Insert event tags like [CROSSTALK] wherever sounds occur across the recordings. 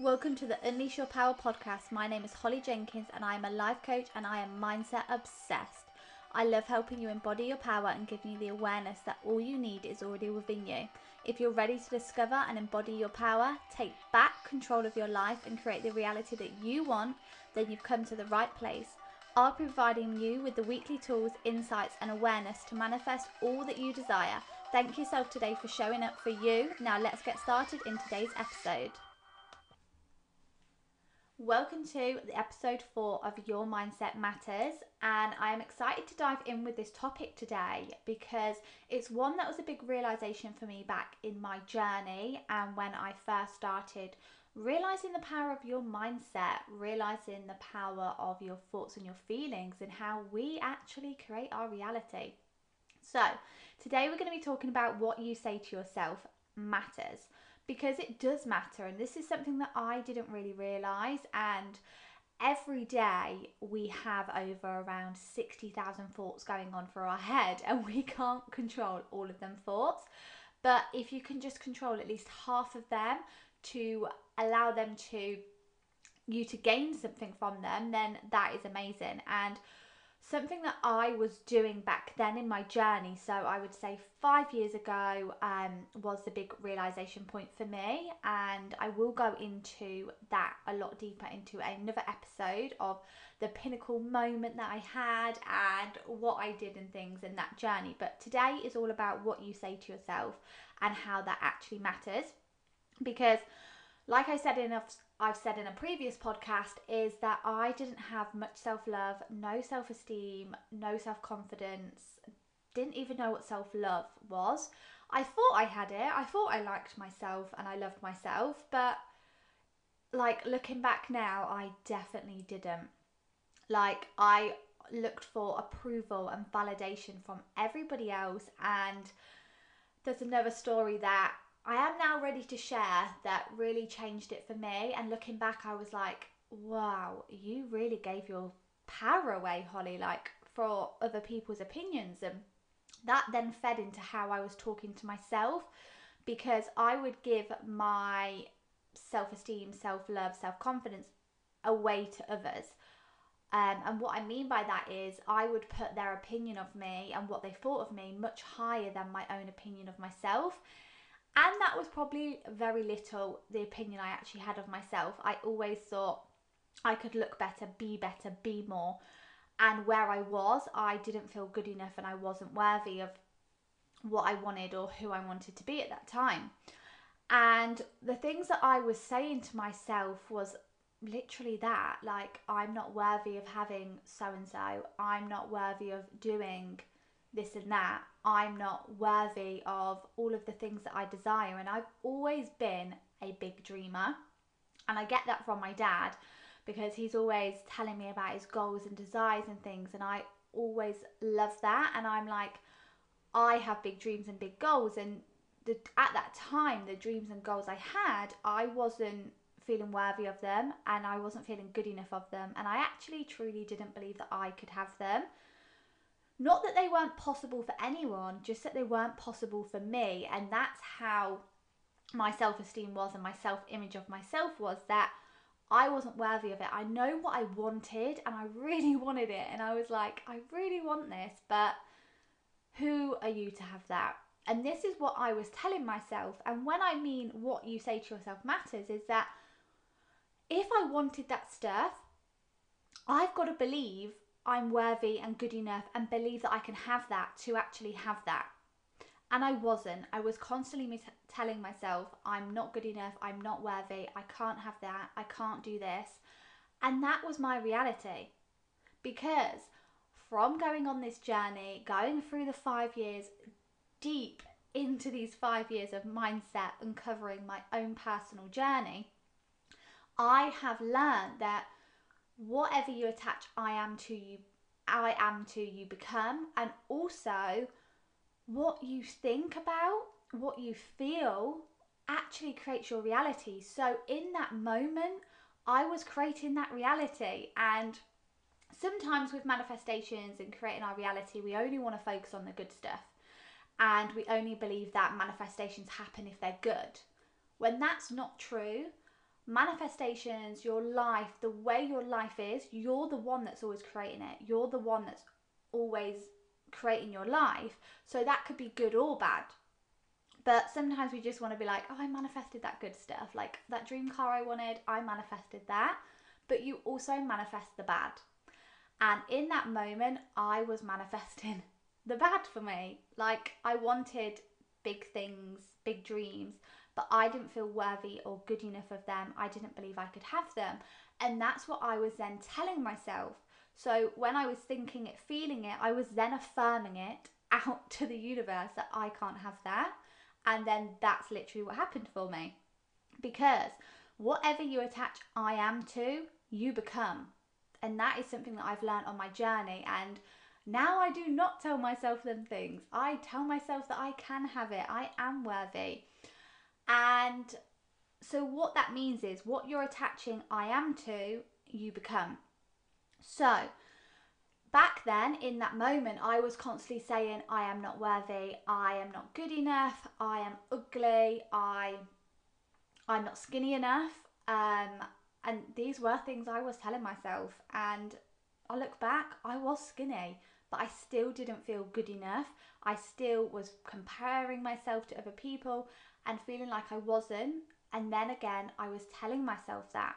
Welcome to the Unleash Your Power podcast. My name is Holly Jenkins and I am a life coach and I am mindset obsessed. I love helping you embody your power and giving you the awareness that all you need is already within you. If you're ready to discover and embody your power, take back control of your life and create the reality that you want, then you've come to the right place. I'll be providing you with the weekly tools, insights, and awareness to manifest all that you desire. Thank yourself today for showing up for you. Now, let's get started in today's episode. Welcome to the episode four of Your Mindset Matters, and I am excited to dive in with this topic today because it's one that was a big realization for me back in my journey and when I first started realizing the power of your mindset, realizing the power of your thoughts and your feelings, and how we actually create our reality. So, today we're going to be talking about what you say to yourself matters because it does matter. And this is something that I didn't really realize. And every day we have over around 60,000 thoughts going on for our head, and we can't control all of them thoughts. But if you can just control at least half of them to allow them to you to gain something from them, then that is amazing. And something that I was doing back then in my journey, so I would say five years ago, um, was the big realization point for me. And I will go into that a lot deeper into another episode of the pinnacle moment that I had and what I did and things in that journey. But today is all about what you say to yourself and how that actually matters. Because, like I said in a I've said in a previous podcast is that I didn't have much self love, no self esteem, no self confidence, didn't even know what self love was. I thought I had it, I thought I liked myself and I loved myself, but like looking back now, I definitely didn't. Like, I looked for approval and validation from everybody else, and there's another story that I am now ready to share that really changed it for me. And looking back, I was like, wow, you really gave your power away, Holly, like for other people's opinions. And that then fed into how I was talking to myself because I would give my self esteem, self love, self confidence away to others. Um, and what I mean by that is, I would put their opinion of me and what they thought of me much higher than my own opinion of myself. And that was probably very little the opinion I actually had of myself. I always thought I could look better, be better, be more. And where I was, I didn't feel good enough and I wasn't worthy of what I wanted or who I wanted to be at that time. And the things that I was saying to myself was literally that like, I'm not worthy of having so and so, I'm not worthy of doing this and that. I'm not worthy of all of the things that I desire. And I've always been a big dreamer. And I get that from my dad because he's always telling me about his goals and desires and things. And I always love that. And I'm like, I have big dreams and big goals. And the, at that time, the dreams and goals I had, I wasn't feeling worthy of them and I wasn't feeling good enough of them. And I actually truly didn't believe that I could have them. Not that they weren't possible for anyone, just that they weren't possible for me. And that's how my self esteem was and my self image of myself was that I wasn't worthy of it. I know what I wanted and I really [LAUGHS] wanted it. And I was like, I really want this, but who are you to have that? And this is what I was telling myself. And when I mean what you say to yourself matters, is that if I wanted that stuff, I've got to believe I'm worthy and good enough and believe that I can have that to actually have that. And I wasn't. I was constantly telling myself, I'm not good enough, I'm not worthy, I can't have that, I can't do this. And that was my reality. Because from going on this journey, going through the five years, deep into these five years of mindset, uncovering my own personal journey, I have learned that whatever you attach I am to you I am to you become. And also what you think about what you feel actually creates your reality. So in that moment I was creating that reality. And sometimes with manifestations and creating our reality we only want to focus on the good stuff. And we only believe that manifestations happen if they're good. When that's not true manifestations, your life, the way your life is, you're the one that's always creating it. You're the one that's always creating your life. So that could be good or bad. But sometimes we just want to be like, oh, I manifested that good stuff. Like that dream car I wanted, I manifested that. But you also manifest the bad. And in that moment, I was manifesting [LAUGHS] the bad for me. Like I wanted big things, big dreams, but I didn't feel worthy or good enough of them. I didn't believe I could have them. And that's what I was then telling myself. So when I was thinking it, feeling it, I was then affirming it out to the universe that I can't have that. And then that's literally what happened for me. Because whatever you attach I am to, you become. And that is something that I've learned on my journey. And now I do not tell myself them things. I tell myself that I can have it. I am worthy. And so what that means is what you're attaching I am to, you become. So back then in that moment I was constantly saying I am not worthy, I am not good enough, I am ugly, I I'm not skinny enough. Um and these were things I was telling myself. And I look back, I was skinny, but I still didn't feel good enough. I still was comparing myself to other people and feeling like I wasn't. And then again, I was telling myself that.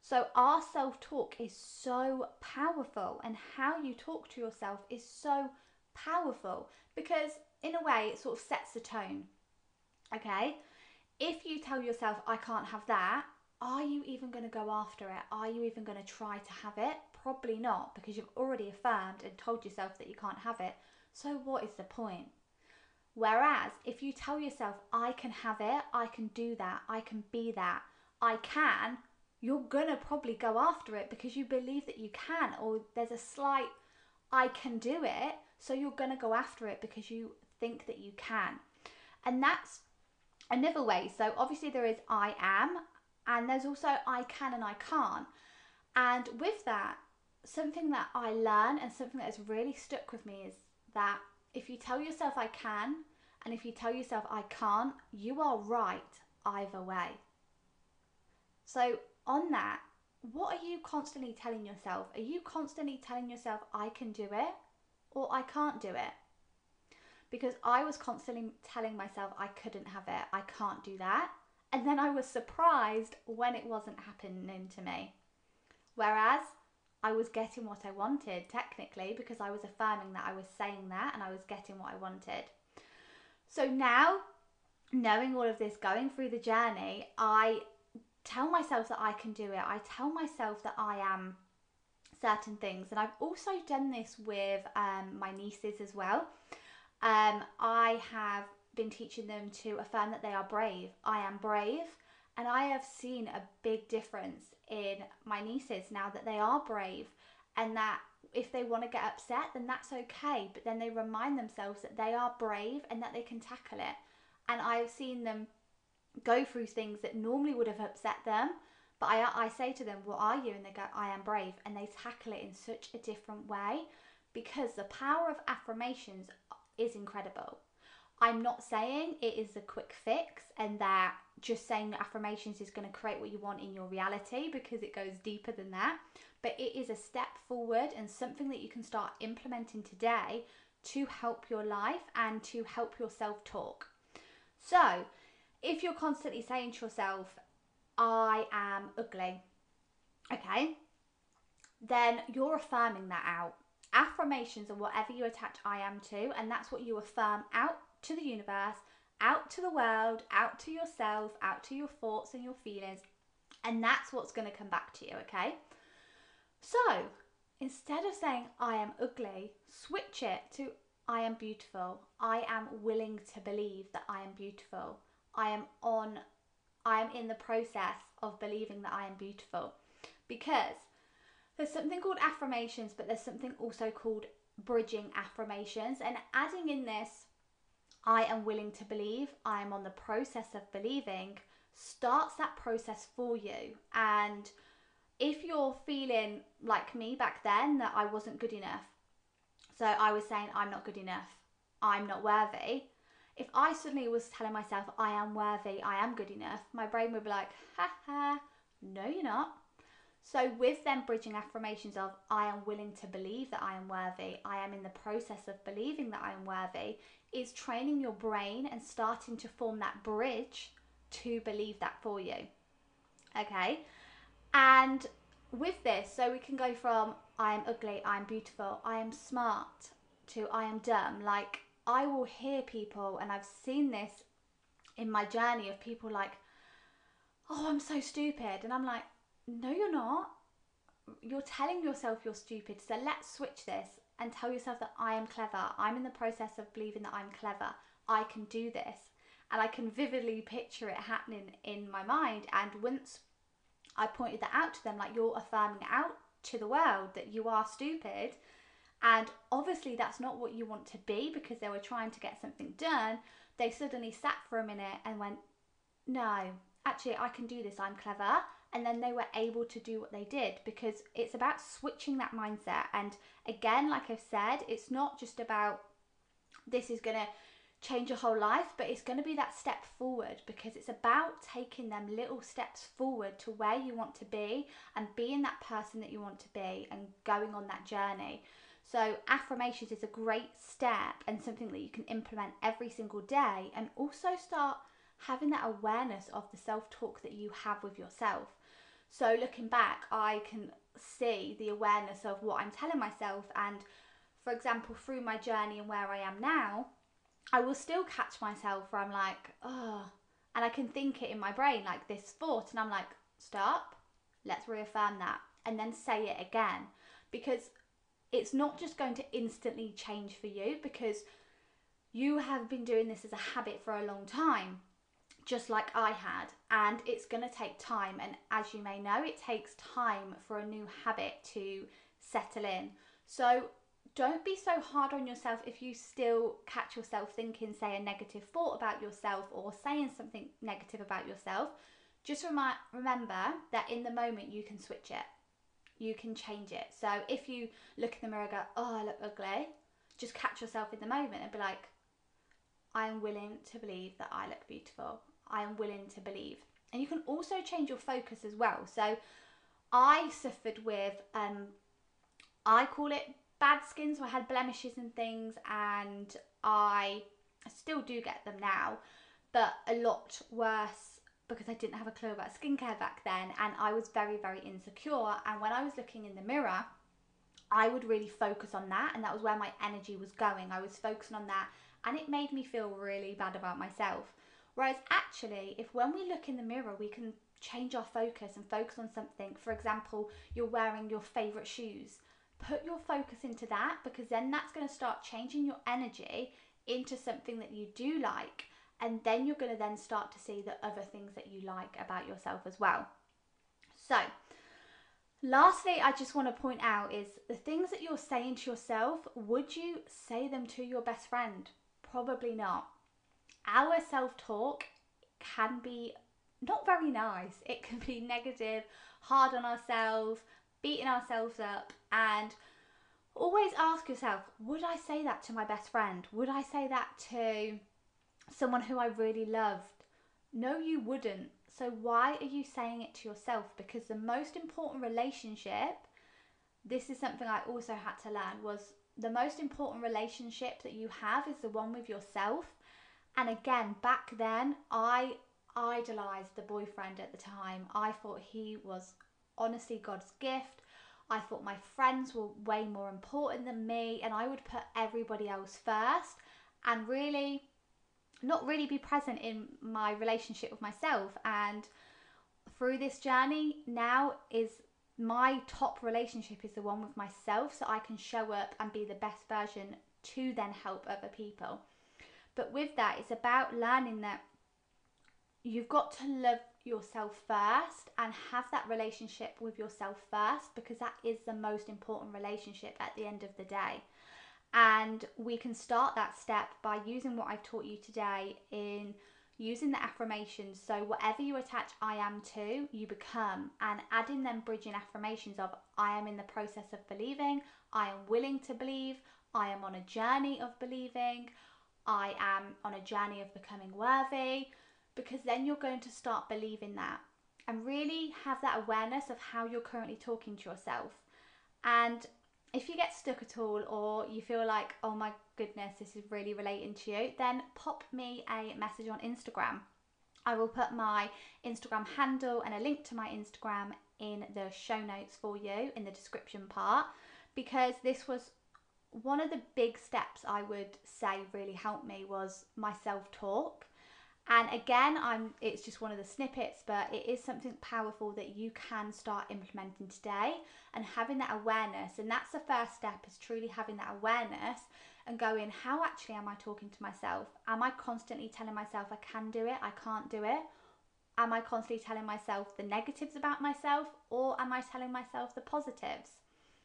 So, our self talk is so powerful, and how you talk to yourself is so powerful because, in a way, it sort of sets the tone. Okay? If you tell yourself, I can't have that, are you even going to go after it? Are you even going to try to have it? Probably not because you've already affirmed and told yourself that you can't have it. So, what is the point? Whereas if you tell yourself, I can have it, I can do that, I can be that, I can, you're gonna probably go after it because you believe that you can, or there's a slight, I can do it, so you're gonna go after it because you think that you can. And that's another way. So obviously there is I am, and there's also I can and I can't. And with that, something that I learn and something that has really stuck with me is that if you tell yourself I can and if you tell yourself I can't, you are right either way. So, on that, what are you constantly telling yourself? Are you constantly telling yourself I can do it or I can't do it? Because I was constantly telling myself I couldn't have it, I can't do that. And then I was surprised when it wasn't happening to me. Whereas I was getting what I wanted technically because I was affirming that I was saying that and I was getting what I wanted. So now, knowing all of this, going through the journey, I tell myself that I can do it. I tell myself that I am certain things. And I've also done this with um, my nieces as well. Um, I have been teaching them to affirm that they are brave. I am brave. And I have seen a big difference in my nieces now that they are brave and that if they want to get upset, then that's okay. But then they remind themselves that they are brave and that they can tackle it. And I've seen them go through things that normally would have upset them. But I, I say to them, What are you? And they go, I am brave. And they tackle it in such a different way because the power of affirmations is incredible. I'm not saying it is a quick fix and that just saying affirmations is going to create what you want in your reality because it goes deeper than that. But it is a step forward and something that you can start implementing today to help your life and to help your self talk. So, if you're constantly saying to yourself, I am ugly, okay, then you're affirming that out. Affirmations are whatever you attach I am to, and that's what you affirm out to the universe, out to the world, out to yourself, out to your thoughts and your feelings. And that's what's going to come back to you, okay? So instead of saying I am ugly, switch it to I am beautiful. I am willing to believe that I am beautiful. I am on, I am in the process of believing that I am beautiful. Because there's something called affirmations, but there's something also called bridging affirmations. And adding in this I am willing to believe, I am on the process of believing, starts that process for you. And if you're feeling like me back then that I wasn't good enough, so I was saying, I'm not good enough, I'm not worthy. If I suddenly was telling myself, I am worthy, I am good enough, my brain would be like, ha ha, No, you're not. So, with them bridging affirmations of, I am willing to believe that I am worthy, I am in the process of believing that I am worthy, is training your brain and starting to form that bridge to believe that for you. Okay? And with this, so we can go from I am ugly, I am beautiful, I am smart to I am dumb. Like, I will hear people, and I've seen this in my journey of people like, oh, I'm so stupid. And I'm like, no, you're not. You're telling yourself you're stupid. So let's switch this and tell yourself that I am clever. I'm in the process of believing that I'm clever. I can do this. And I can vividly picture it happening in my mind. And once I pointed that out to them, like you're affirming out to the world that you are stupid. And obviously, that's not what you want to be because they were trying to get something done. They suddenly sat for a minute and went, No, actually, I can do this. I'm clever and then they were able to do what they did because it's about switching that mindset. And again like i've said it's not just about this is going to change your whole life but it's going to be that step forward because it's about taking them little steps forward to where you want to be and being that person that you want to be and going on that journey. So affirmations is a great step and something that you can implement every single day and also start having that awareness of the self talk that you have with yourself so looking back, I can see the awareness of what I'm telling myself. And for example, through my journey and where I am now, I will still catch myself where I'm like, oh, and I can think it in my brain like this thought, and I'm like, stop, let's reaffirm that, and then say it again because it's not just going to instantly change for you because you have been doing this as a habit for a long time just like I had, and it's going to take time. And as you may know, it takes time for a new habit to settle in. So don't be so hard on yourself if you still catch yourself thinking, say, a negative thought about yourself or saying something negative about yourself. Just remi- remember that in the moment you can switch it, you can change it. So if you look in the mirror and go, Oh, I look ugly, just catch yourself in the moment and be like, I am willing to believe that I look beautiful. I am willing to believe. And you can also change your focus as well. So I suffered with, um, I call it bad skin. So I had blemishes and things, and I still do get them now, but a lot worse because I didn't have a clue about skincare back then. And I was very, very insecure. And when I was looking in the mirror, I would really focus on that. And that was where my energy was going. I was focusing on that. And it made me feel really bad about myself. Whereas actually, if when we look in the mirror, we can change our focus and focus on something. For example, you're wearing your favorite shoes. Put your focus into that because then that's going to start changing your energy into something that you do like. And then you're going to then start to see the other things that you like about yourself as well. So, lastly, I just want to point out is the things that you're saying to yourself, would you say them to your best friend? Probably not our self talk can be not very nice. It can be negative, hard on ourselves, beating ourselves up, and always ask yourself would I say that to my best friend? Would I say that to someone who I really loved? No, you wouldn't. So, why are you saying it to yourself? Because the most important relationship, this is something I also had to learn, was the most important relationship that you have is the one with yourself. And again, back then, I idolized the boyfriend at the time. I thought he was honestly God's gift. I thought my friends were way more important than me, and I would put everybody else first and really not really be present in my relationship with myself. And through this journey, now is my top relationship is the one with myself, so I can show up and be the best version to then help other people. But with that, it's about learning that you've got to love yourself first and have that relationship with yourself first because that is the most important relationship at the end of the day. And we can start that step by using what I've taught you today in using the affirmations. So, whatever you attach I am to, you become, and adding them bridging affirmations of I am in the process of believing, I am willing to believe, I am on a journey of believing, I am on a journey of becoming worthy, because then you're going to start believing that. and really have that awareness of how you're currently talking to yourself. And if you get stuck at all or you feel like, oh my goodness, this is really relating to you, then pop me a message on Instagram. I will put my Instagram handle and a link to my Instagram in the show notes for you in the description part because this was one of the big steps I would say really helped me was my self talk. And again, I'm it's just one of the snippets, but it is something powerful that you can start implementing today and having that awareness. And that's the first step is truly having that awareness and going, how actually am I talking to myself? Am I constantly telling myself I can do it, I can't do it? Am I constantly telling myself the negatives about myself or am I telling myself the positives?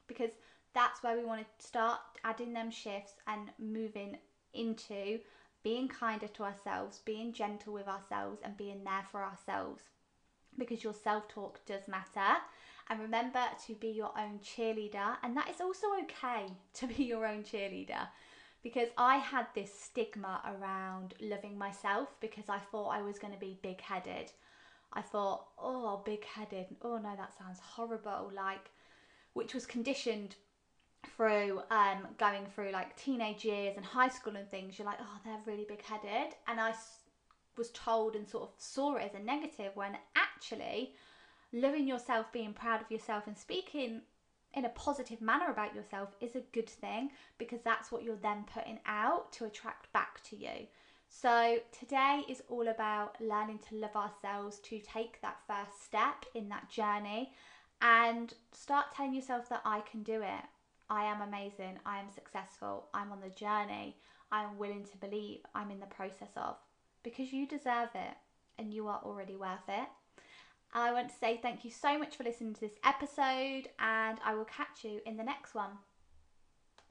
Because that's where we want to start adding them shifts and moving into being kinder to ourselves, being gentle with ourselves, and being there for ourselves. Because your self talk does matter. And remember to be your own cheerleader. And that is also okay [LAUGHS] to be your own cheerleader. Because I had this stigma around loving myself because I thought I was going to be big headed. I thought, oh, big headed. Oh no, that sounds horrible. Like, which was conditioned through um, going through like teenage years and high school and things, you're like, oh, they're really big headed. And I was told and sort of saw it as a negative when actually loving yourself, being proud of yourself, and speaking in a positive manner about yourself is a good thing because that's what you're then putting out to attract back to you. So, today is all about learning to love ourselves, to take that first step in that journey and start telling yourself that I can do it. I am amazing, I am successful, I'm on the journey, I am willing to believe I'm in the process of because you deserve it and you are already worth it. I want to say thank you so much for listening to this episode, and I will catch you in the next one.